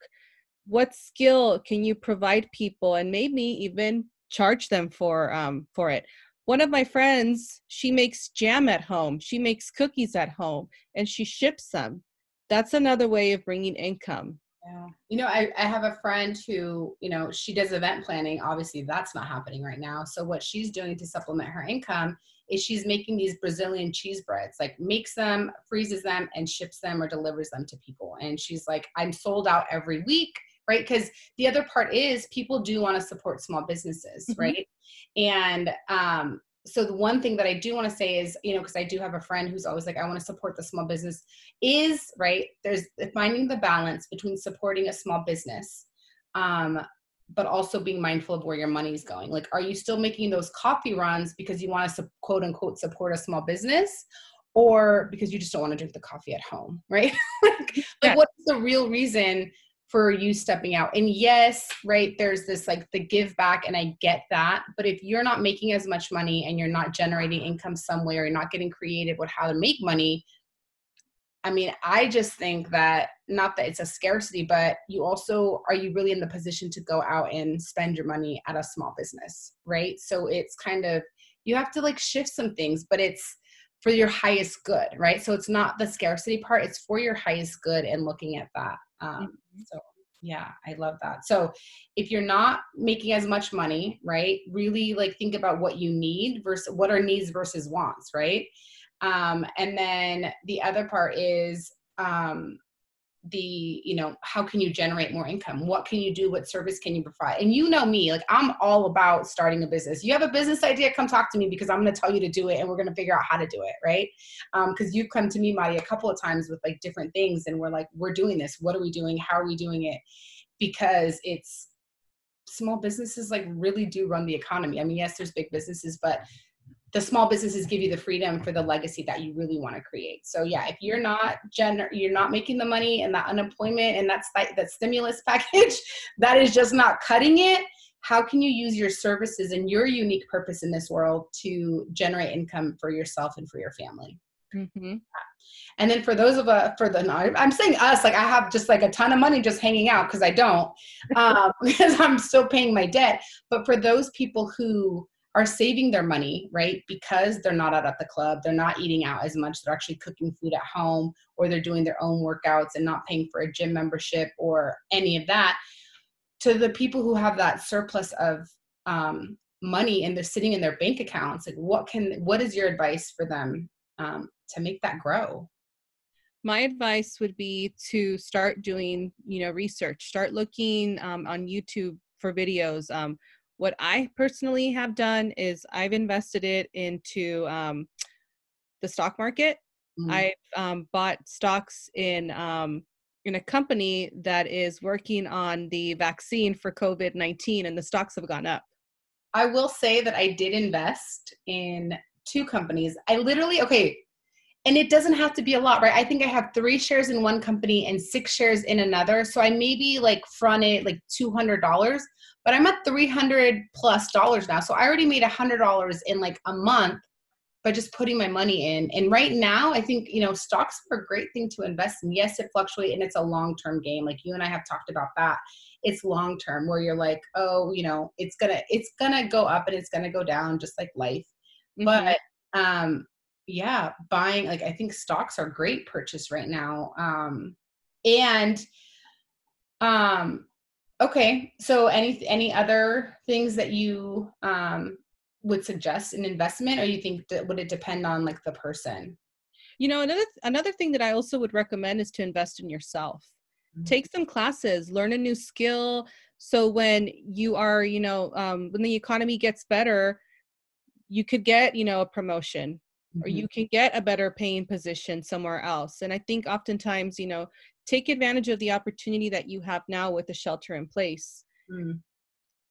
what skill can you provide people and maybe even charge them for um, for it one of my friends she makes jam at home she makes cookies at home and she ships them that's another way of bringing income yeah. You know, I, I have a friend who, you know, she does event planning. Obviously, that's not happening right now. So, what she's doing to supplement her income is she's making these Brazilian cheese breads, like makes them, freezes them, and ships them or delivers them to people. And she's like, I'm sold out every week, right? Because the other part is people do want to support small businesses, mm-hmm. right? And um, so the one thing that I do want to say is, you know, because I do have a friend who's always like, I want to support the small business, is right. There's finding the balance between supporting a small business, um, but also being mindful of where your money is going. Like, are you still making those coffee runs because you want to quote unquote support a small business, or because you just don't want to drink the coffee at home, right? like, yeah. like, what's the real reason for you stepping out. And yes, right, there's this like the give back, and I get that. But if you're not making as much money and you're not generating income somewhere, you're not getting creative with how to make money. I mean, I just think that not that it's a scarcity, but you also are you really in the position to go out and spend your money at a small business, right? So it's kind of you have to like shift some things, but it's for your highest good, right? So it's not the scarcity part, it's for your highest good and looking at that. Um. So yeah, I love that. So if you're not making as much money, right, really like think about what you need versus what are needs versus wants, right? Um, and then the other part is um, the you know how can you generate more income? What can you do? What service can you provide? And you know me like i'm all about starting a business. You have a business idea? Come talk to me because i'm going to tell you to do it and we're going to figure out how to do it right? Because um, you've come to me Madi, a couple of times with like different things and we're like we're doing this. What are we doing? How are we doing it? Because it's small businesses like really do run the economy. I mean yes there's big businesses but the small businesses give you the freedom for the legacy that you really want to create. So yeah, if you're not gener- you're not making the money and that unemployment and that's that, that stimulus package, that is just not cutting it. How can you use your services and your unique purpose in this world to generate income for yourself and for your family? Mm-hmm. And then for those of us, for the I'm saying us, like I have just like a ton of money just hanging out because I don't, um, because I'm still paying my debt. But for those people who are saving their money, right? Because they're not out at the club, they're not eating out as much, they're actually cooking food at home, or they're doing their own workouts and not paying for a gym membership or any of that. To the people who have that surplus of um, money and they're sitting in their bank accounts, like what can, what is your advice for them um, to make that grow? my advice would be to start doing you know research start looking um, on youtube for videos um, what I personally have done is I've invested it into um, the stock market. Mm-hmm. I've um, bought stocks in um, in a company that is working on the vaccine for COVID nineteen, and the stocks have gone up. I will say that I did invest in two companies. I literally okay, and it doesn't have to be a lot, right? I think I have three shares in one company and six shares in another, so I maybe like fronted like two hundred dollars but I'm at 300 plus dollars now. So I already made a hundred dollars in like a month by just putting my money in. And right now, I think, you know, stocks are a great thing to invest in. Yes, it fluctuates and it's a long-term game. Like you and I have talked about that. It's long-term where you're like, oh, you know, it's gonna, it's gonna go up and it's gonna go down just like life. Mm-hmm. But um yeah, buying like I think stocks are great purchase right now. Um and um Okay. So any any other things that you um, would suggest an investment, or you think that would it depend on like the person? You know, another another thing that I also would recommend is to invest in yourself. Mm-hmm. Take some classes, learn a new skill. So when you are, you know, um, when the economy gets better, you could get, you know, a promotion mm-hmm. or you can get a better paying position somewhere else. And I think oftentimes, you know, take advantage of the opportunity that you have now with the shelter in place mm.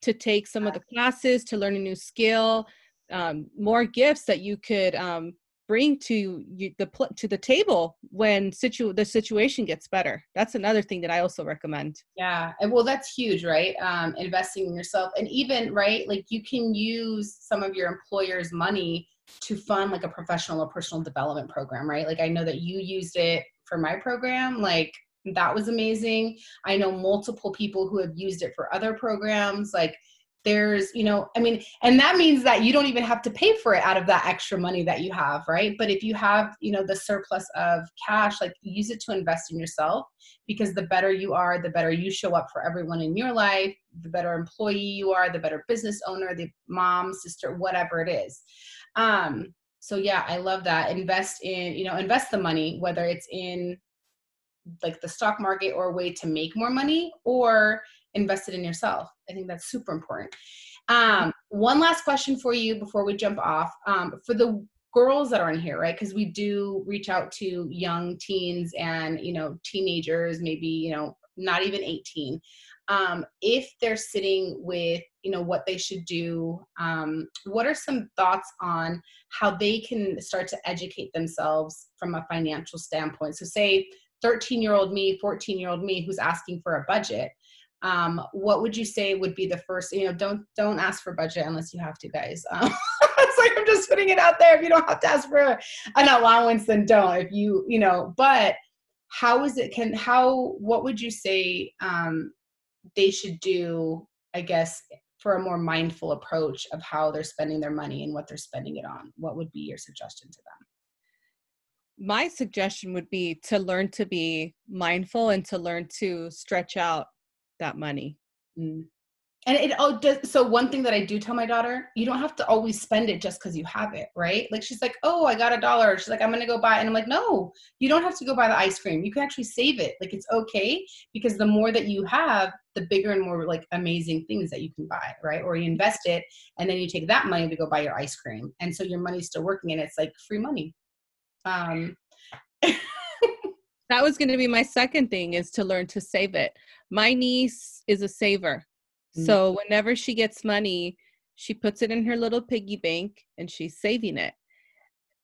to take some of the classes to learn a new skill um, more gifts that you could um, bring to you the to the table when situ the situation gets better that's another thing that i also recommend yeah well that's huge right um, investing in yourself and even right like you can use some of your employer's money to fund like a professional or personal development program right? Like i know that you used it for my program like that was amazing. I know multiple people who have used it for other programs like there's you know i mean and that means that you don't even have to pay for it out of that extra money that you have right? But if you have you know the surplus of cash like use it to invest in yourself because the better you are the better you show up for everyone in your life the better employee you are the better business owner the mom sister whatever it is um so yeah i love that invest in you know invest the money whether it's in like the stock market or a way to make more money or invested in yourself. I think that's super important. Um, one last question for you before we jump off. Um, for the girls that are in here, right? Because we do reach out to young teens and you know teenagers, maybe you know not even 18. Um, if they're sitting with you know what they should do, um, what are some thoughts on how they can start to educate themselves from a financial standpoint? So, say 13 year old me, 14 year old me who's asking for a budget um, what would you say would be the first you know don't don't ask for budget unless you have to guys. Um, it's like i'm just putting it out there. If you don't have to ask for an allowance then don't. If you you know but how is it can how what would you say um, they should do i guess for a more mindful approach of how they're spending their money and what they're spending it on what would be your suggestion to them my suggestion would be to learn to be mindful and to learn to stretch out that money. Mm. And it oh does so one thing that I do tell my daughter, you don't have to always spend it just because you have it, right? Like she's like, oh, I got a dollar. She's like, I'm gonna go buy, and I'm like, no, you don't have to go buy the ice cream. You can actually save it. Like it's okay because the more that you have, the bigger and more like amazing things that you can buy, right? Or you invest it and then you take that money to go buy your ice cream, and so your money's still working, and it's like free money. Um. that was going to be my second thing is to learn to save it my niece is a saver mm-hmm. so whenever she gets money she puts it in her little piggy bank and she's saving it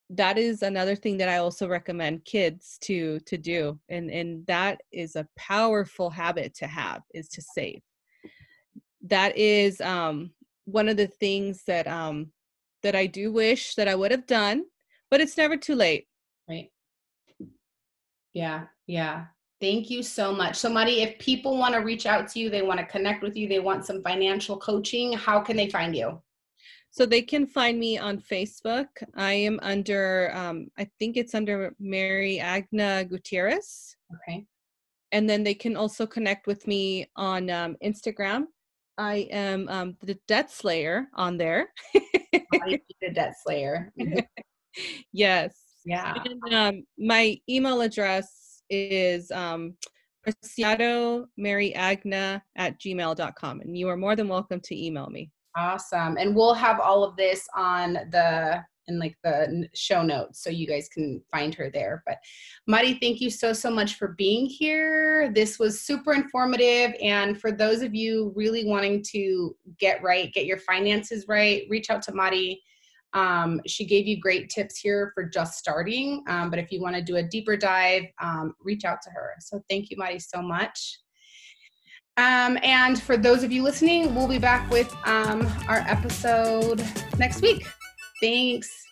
that is another thing that i also recommend kids to to do and and that is a powerful habit to have is to save that is um one of the things that um that i do wish that i would have done but it's never too late right yeah, yeah. Thank you so much. So, Mari, if people want to reach out to you, they want to connect with you, they want some financial coaching, how can they find you? So they can find me on Facebook. I am under, um, I think it's under Mariagna Gutierrez. Okay. And then they can also connect with me on um, Instagram. I am um, the Debt Slayer on there. the Debt Slayer. yes. Yeah. And, um, my email address is um, preciado mariagna at gmail.com. And you are more than welcome to email me. Awesome. And we'll have all of this on the in like the show notes so you guys can find her there but Mari thank you so so much for being here this was super informative and for those of you really wanting to get right get your finances right reach out to Mari um, she gave you great tips here for just starting, um, but if you want to do a deeper dive, um, reach out to her. So thank you, Mari, so much. Um, and for those of you listening, we'll be back with um, our episode next week. Thanks.